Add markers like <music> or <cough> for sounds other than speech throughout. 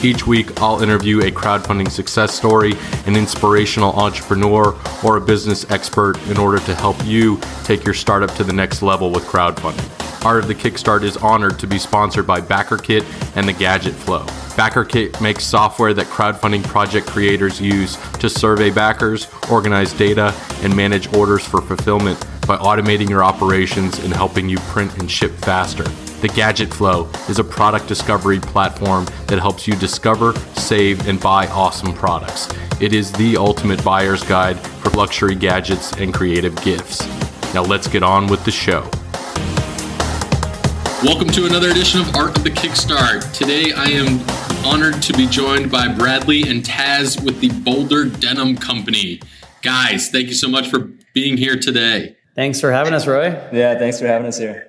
Each week, I'll interview a crowdfunding success story, an inspirational entrepreneur, or a business expert in order to help you take your startup to the next level with crowdfunding. Art of the Kickstart is honored to be sponsored by BackerKit and the Gadget Flow. BackerKit makes software that crowdfunding project creators use to survey backers, organize data, and manage orders for fulfillment by automating your operations and helping you print and ship faster. The Gadget Flow is a product discovery platform that helps you discover, save, and buy awesome products. It is the ultimate buyer's guide for luxury gadgets and creative gifts. Now let's get on with the show. Welcome to another edition of Art of the Kickstart. Today I am honored to be joined by Bradley and Taz with the Boulder Denim Company. Guys, thank you so much for being here today. Thanks for having us, Roy. Yeah, thanks for having us here.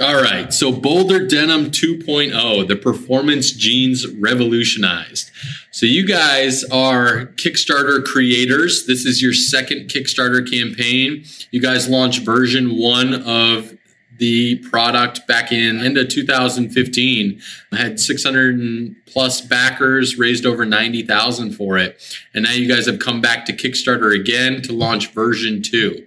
All right. So Boulder Denim 2.0, the performance jeans revolutionized. So you guys are Kickstarter creators. This is your second Kickstarter campaign. You guys launched version one of the product back in into 2015. I had 600 plus backers, raised over 90,000 for it. And now you guys have come back to Kickstarter again to launch version two.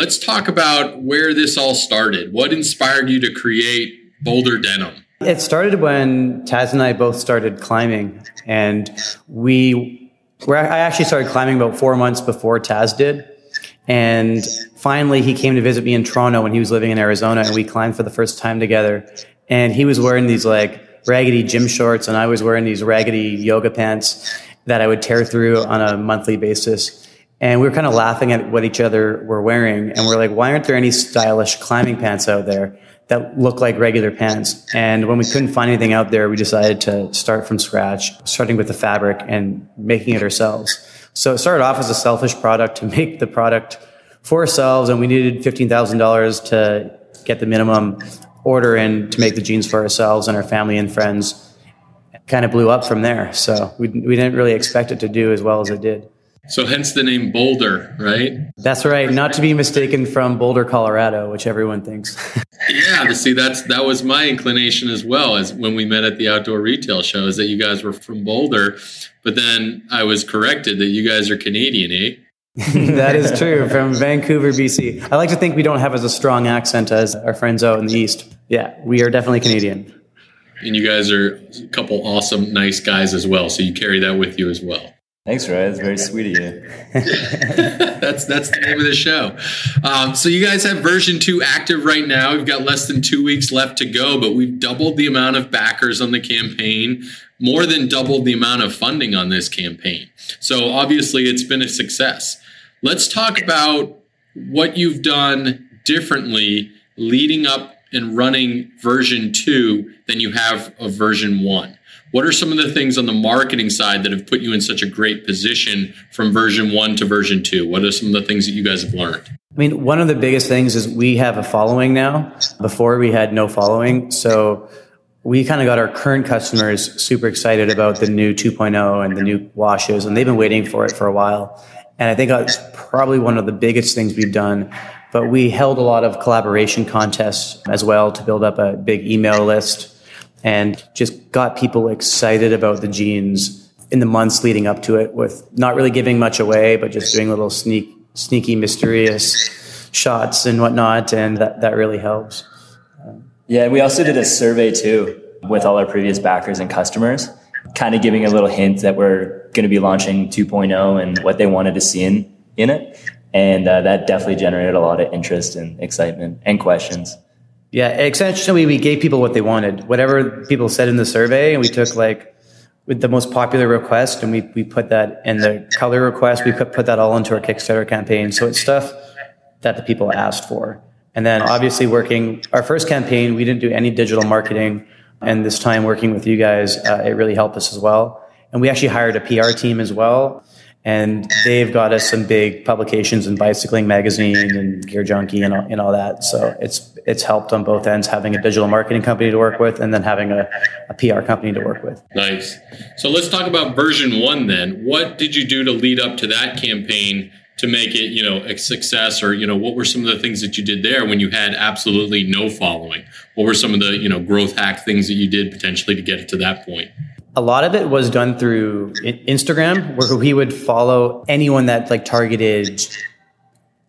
Let's talk about where this all started. What inspired you to create Boulder Denim? It started when Taz and I both started climbing, and we were, I actually started climbing about four months before Taz did. And finally, he came to visit me in Toronto when he was living in Arizona, and we climbed for the first time together. And he was wearing these like raggedy gym shorts, and I was wearing these raggedy yoga pants that I would tear through on a monthly basis. And we were kind of laughing at what each other were wearing. And we're like, why aren't there any stylish climbing pants out there that look like regular pants? And when we couldn't find anything out there, we decided to start from scratch, starting with the fabric and making it ourselves. So it started off as a selfish product to <laughs> make the product for ourselves. And we needed $15,000 to get the minimum order in to make the jeans for ourselves and our family and friends. kind of blew up from there. So we, we didn't really expect it to do as well as it did. So hence the name Boulder, right? That's right. Not to be mistaken from Boulder, Colorado, which everyone thinks. <laughs> yeah, to see that's that was my inclination as well as when we met at the outdoor retail show is that you guys were from Boulder, but then I was corrected that you guys are Canadian, eh? <laughs> that is true from Vancouver, BC. I like to think we don't have as a strong accent as our friends out in the east. Yeah, we are definitely Canadian. And you guys are a couple awesome, nice guys as well. So you carry that with you as well. Thanks, Roy. That's very sweet of you. <laughs> that's that's the name of the show. Um, so you guys have version two active right now. We've got less than two weeks left to go, but we've doubled the amount of backers on the campaign, more than doubled the amount of funding on this campaign. So obviously, it's been a success. Let's talk about what you've done differently leading up and running version two than you have of version one. What are some of the things on the marketing side that have put you in such a great position from version one to version two? What are some of the things that you guys have learned? I mean, one of the biggest things is we have a following now. Before we had no following. So we kind of got our current customers super excited about the new 2.0 and the new washes, and they've been waiting for it for a while. And I think that's probably one of the biggest things we've done. But we held a lot of collaboration contests as well to build up a big email list and just got people excited about the jeans in the months leading up to it with not really giving much away, but just doing little sneak, sneaky, mysterious shots and whatnot. And that, that really helps. Yeah. We also did a survey too with all our previous backers and customers, kind of giving a little hint that we're going to be launching 2.0 and what they wanted to see in, in it. And uh, that definitely generated a lot of interest and excitement and questions. Yeah, essentially, we gave people what they wanted. Whatever people said in the survey, and we took like with the most popular request, and we we put that in the color request. We could put that all into our Kickstarter campaign. So it's stuff that the people asked for. And then obviously working our first campaign, we didn't do any digital marketing, and this time working with you guys, uh, it really helped us as well. And we actually hired a PR team as well and they've got us some big publications in Bicycling Magazine and Gear Junkie and all, and all that. So it's it's helped on both ends having a digital marketing company to work with and then having a, a PR company to work with. Nice. So let's talk about version one then. What did you do to lead up to that campaign to make it, you know, a success or, you know, what were some of the things that you did there when you had absolutely no following? What were some of the, you know, growth hack things that you did potentially to get it to that point? A lot of it was done through Instagram where we would follow anyone that like targeted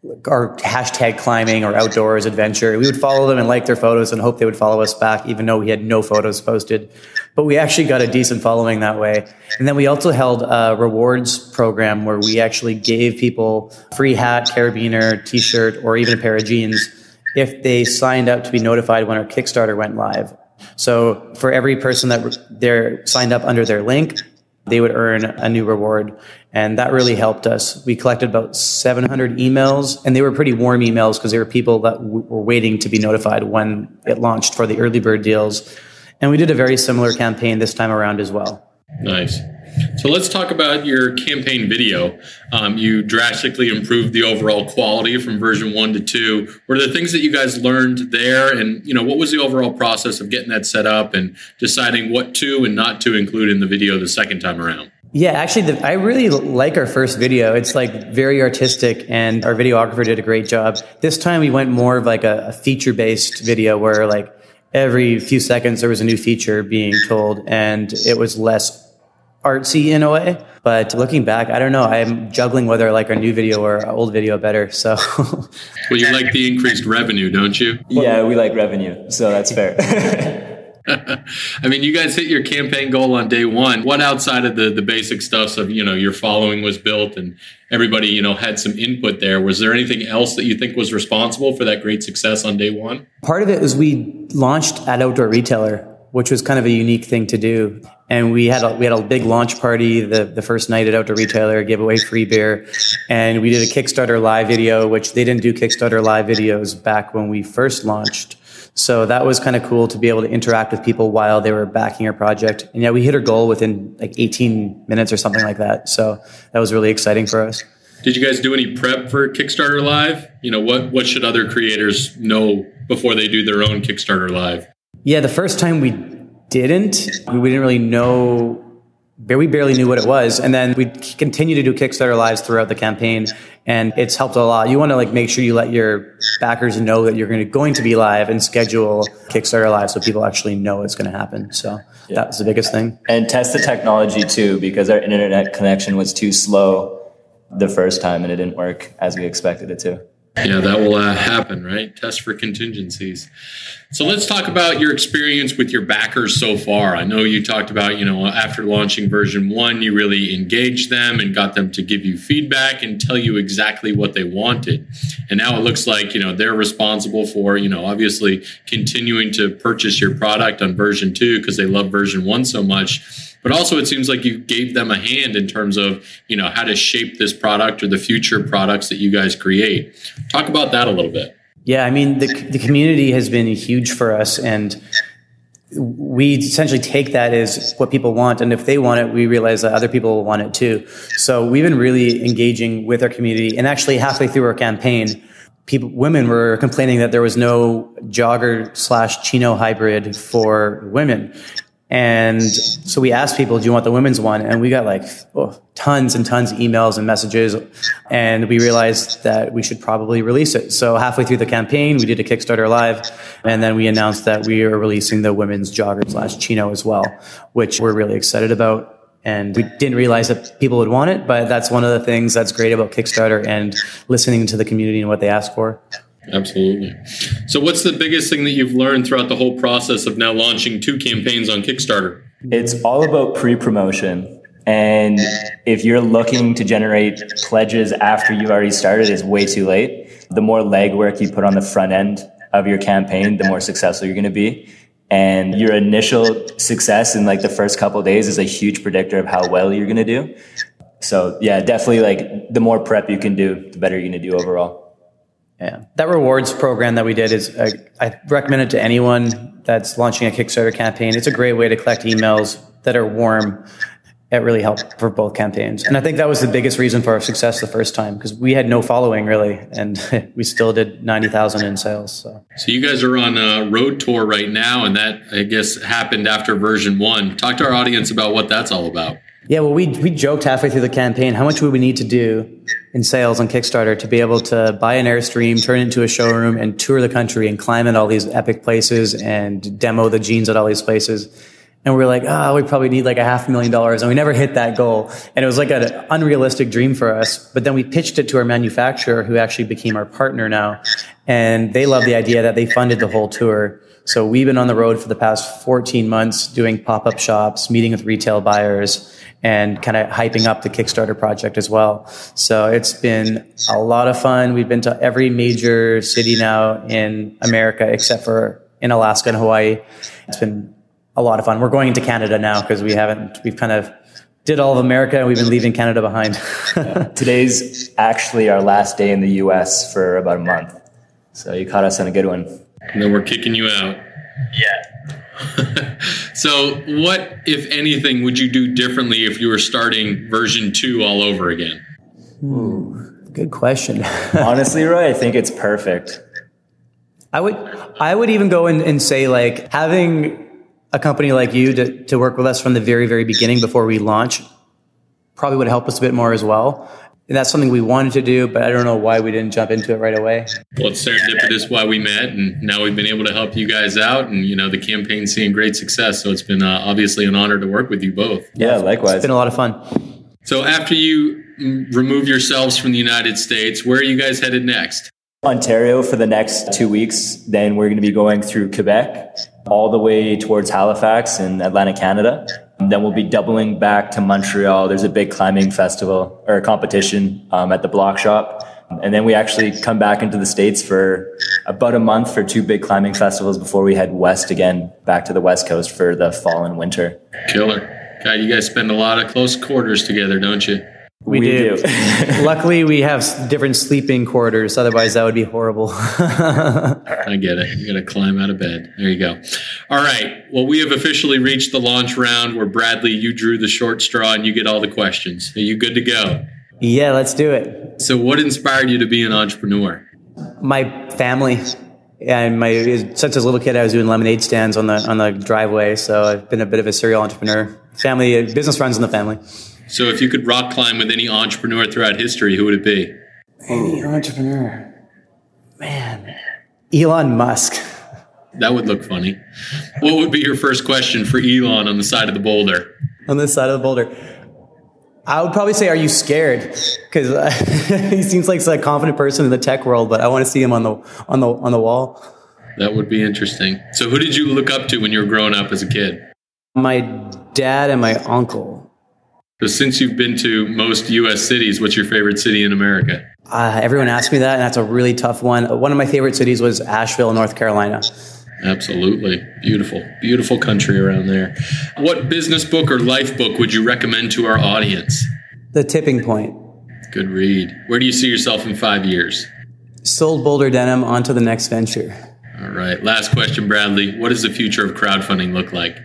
or hashtag climbing or outdoors adventure. We would follow them and like their photos and hope they would follow us back, even though we had no photos posted. But we actually got a decent following that way. And then we also held a rewards program where we actually gave people free hat, carabiner, t-shirt, or even a pair of jeans if they signed up to be notified when our Kickstarter went live. So for every person that they're signed up under their link, they would earn a new reward. And that really helped us. We collected about 700 emails, and they were pretty warm emails because they were people that w- were waiting to be notified when it launched for the early bird deals. And we did a very similar campaign this time around as well. Nice. So let's talk about your campaign video. Um, you drastically improved the overall quality from version one to two. Are the things that you guys learned there, and you know what was the overall process of getting that set up and deciding what to and not to include in the video the second time around? Yeah, actually, the, I really like our first video. It's like very artistic, and our videographer did a great job. This time, we went more of like a, a feature based video where like every few seconds there was a new feature being told, and it was less artsy in a way. But looking back, I don't know. I'm juggling whether I like our new video or our old video better. So, <laughs> well, you like the increased revenue, don't you? Yeah, we like revenue, so that's fair. <laughs> <laughs> I mean, you guys hit your campaign goal on day one. What outside of the the basic stuff of you know your following was built and everybody you know had some input there? Was there anything else that you think was responsible for that great success on day one? Part of it was we launched at Outdoor Retailer which was kind of a unique thing to do. And we had a, we had a big launch party the, the first night at Outdoor Retailer, gave away free beer. And we did a Kickstarter live video, which they didn't do Kickstarter live videos back when we first launched. So that was kind of cool to be able to interact with people while they were backing our project. And yeah, we hit our goal within like 18 minutes or something like that. So that was really exciting for us. Did you guys do any prep for Kickstarter Live? You know, what what should other creators know before they do their own Kickstarter Live? Yeah, the first time we didn't. We didn't really know. We barely knew what it was, and then we continue to do Kickstarter lives throughout the campaign, and it's helped a lot. You want to like make sure you let your backers know that you're going to, going to be live and schedule Kickstarter live so people actually know it's going to happen. So yeah. was the biggest thing. And test the technology too, because our internet connection was too slow the first time, and it didn't work as we expected it to. Yeah, that will uh, happen, right? Test for contingencies. So let's talk about your experience with your backers so far. I know you talked about, you know, after launching version one, you really engaged them and got them to give you feedback and tell you exactly what they wanted. And now it looks like, you know, they're responsible for, you know, obviously continuing to purchase your product on version two because they love version one so much but also it seems like you gave them a hand in terms of you know how to shape this product or the future products that you guys create. Talk about that a little bit. Yeah i mean the, the community has been huge for us and we essentially take that as what people want and if they want it we realize that other people will want it too. So we've been really engaging with our community and actually halfway through our campaign people women were complaining that there was no jogger slash chino hybrid for women and so we asked people, do you want the women's one? And we got like oh, tons and tons of emails and messages. And we realized that we should probably release it. So halfway through the campaign, we did a Kickstarter live. And then we announced that we are releasing the women's jogger slash chino as well, which we're really excited about. And we didn't realize that people would want it, but that's one of the things that's great about Kickstarter and listening to the community and what they ask for. Absolutely. So, what's the biggest thing that you've learned throughout the whole process of now launching two campaigns on Kickstarter? It's all about pre promotion. And if you're looking to generate pledges after you've already started, it's way too late. The more legwork you put on the front end of your campaign, the more successful you're going to be. And your initial success in like the first couple days is a huge predictor of how well you're going to do. So yeah, definitely like the more prep you can do, the better you're going to do overall. Yeah, that rewards program that we did is uh, I recommend it to anyone that's launching a Kickstarter campaign. It's a great way to collect emails that are warm it really helped for both campaigns. And I think that was the biggest reason for our success the first time because we had no following really, and <laughs> we still did 90,000 in sales. So. so you guys are on a road tour right now, and that I guess happened after version one. Talk to our audience about what that's all about. Yeah, well, we, we joked halfway through the campaign, how much would we need to do in sales on Kickstarter to be able to buy an Airstream, turn it into a showroom and tour the country and climb at all these epic places and demo the jeans at all these places. And we are like, oh, we probably need like a half million dollars. And we never hit that goal. And it was like an unrealistic dream for us. But then we pitched it to our manufacturer who actually became our partner now. And they love the idea that they funded the whole tour. So we've been on the road for the past 14 months doing pop-up shops, meeting with retail buyers and kind of hyping up the Kickstarter project as well. So it's been a lot of fun. We've been to every major city now in America except for in Alaska and Hawaii. It's been a lot of fun. We're going into Canada now because we haven't, we've kind of did all of America and we've been leaving Canada behind. yeah. <laughs> Today's actually our last day in the US for about a month. So you caught us on a good one. And then we're kicking you out. Yeah. So, what, if anything, would you do differently if you were starting version two all over again? Ooh, good question. <laughs> Honestly, Roy, I think it's perfect. I would, I would even go and, and say like having a company like you to, to work with us from the very, very beginning before we launch probably would help us a bit more as well. And that's something we wanted to do, but I don't know why we didn't jump into it right away. Well, it's serendipitous why we met, and now we've been able to help you guys out. And you know, the campaign's seeing great success, so it's been uh, obviously an honor to work with you both. Yeah, likewise. It's been a lot of fun. So, after you remove yourselves from the United States, where are you guys headed next? Ontario for the next two weeks. Then we're going to be going through Quebec all the way towards Halifax in Atlantic Canada. Then we'll be doubling back to Montreal. There's a big climbing festival or a competition um, at the Bloc Shop. And then we actually come back into the States for about a month for two big climbing festivals before we head west again, back to the West Coast for the fall and winter. Killer. God, you guys spend a lot of close quarters together, don't you? We, we do. do. <laughs> Luckily, we have different sleeping quarters. Otherwise, that would be horrible. <laughs> I get it. You got to climb out of bed. There you go. All right. Well, we have officially reached the launch round where Bradley, you drew the short straw and you get all the questions. Are you good to go? Yeah, let's do it. So, what inspired you to be an entrepreneur? My family. And my since as a little kid, I was doing lemonade stands on the on the driveway. So I've been a bit of a serial entrepreneur. Family business runs in the family. So if you could rock climb with any entrepreneur throughout history, who would it be? Any entrepreneur. Man. Elon Musk. That would look funny. What would be your first question for Elon on the side of the boulder? On this side of the boulder. I would probably say, "Are you scared?" Because uh, <laughs> he seems like a confident person in the tech world, but I want to see him on the on the on the wall. That would be interesting. So, who did you look up to when you were growing up as a kid? My dad and my uncle. So since you've been to most U.S. cities, what's your favorite city in America? Uh, everyone asks me that, and that's a really tough one. One of my favorite cities was Asheville, North Carolina. Absolutely. Beautiful, beautiful country around there. What business book or life book would you recommend to our audience? The Tipping Point. Good read. Where do you see yourself in five years? Sold Boulder Denim onto the next venture. All right. Last question, Bradley. What does the future of crowdfunding look like?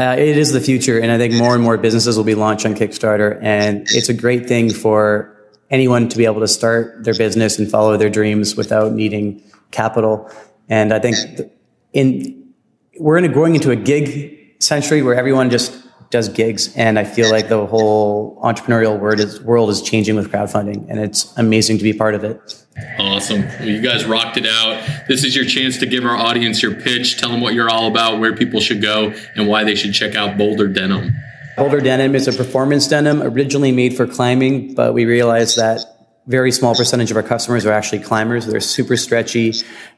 Uh, it is the future, and I think more and more businesses will be launched on Kickstarter, and it's a great thing for anyone to be able to start their business and follow their dreams without needing capital. And I think in we're in a, growing into a gig century where everyone just does gigs. And I feel like the whole entrepreneurial world is, world is changing with crowdfunding, and it's amazing to be part of it. Awesome. You guys rocked it out. This is your chance to give our audience your pitch, tell them what you're all about, where people should go, and why they should check out Boulder Denim. Boulder Denim is a performance denim originally made for climbing, but we realized that very small percentage of our customers are actually climbers. They're super stretchy,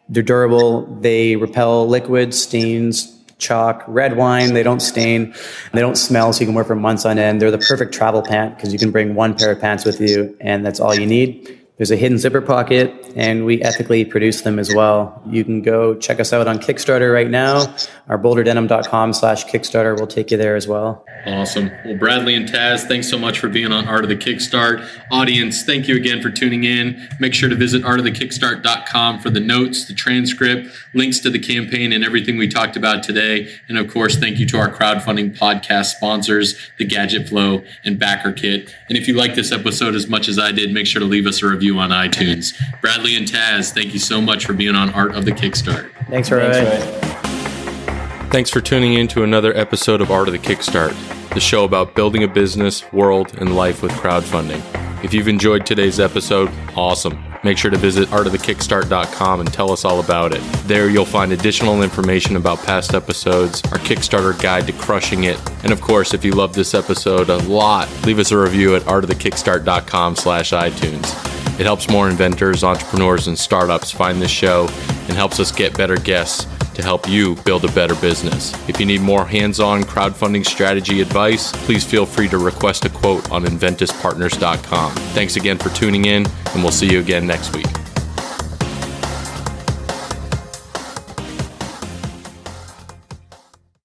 they're durable, they repel liquids, stains, chalk, red wine. They don't stain. They don't smell, so you can wear for months on end. They're the perfect travel pant because you can bring one pair of pants with you, and that's all you need. There's a hidden zipper pocket, and we ethically produce them as well. You can go check us out on Kickstarter right now. Our boulderdenim.com slash Kickstarter will take you there as well. Awesome. Well, Bradley and Taz, thanks so much for being on Art of the Kickstart. Audience, thank you again for tuning in. Make sure to visit artofthekickstart.com for the notes, the transcript, links to the campaign, and everything we talked about today. And of course, thank you to our crowdfunding podcast sponsors, the Gadget Flow and Backer Kit. And if you like this episode as much as I did, make sure to leave us a review on iTunes. Bradley and Taz, thank you so much for being on Art of the Kickstart. Thanks, Roy. Thanks, Roy. Thanks for tuning in to another episode of Art of the Kickstart, the show about building a business, world, and life with crowdfunding. If you've enjoyed today's episode, awesome. Make sure to visit artofthekickstart.com and tell us all about it. There you'll find additional information about past episodes, our Kickstarter guide to crushing it, and of course, if you love this episode a lot, leave us a review at artofthekickstart.com slash iTunes. It helps more inventors, entrepreneurs, and startups find this show and helps us get better guests to help you build a better business. If you need more hands on crowdfunding strategy advice, please feel free to request a quote on enventyspartners.com. Thanks again for tuning in, and we'll see you again next week.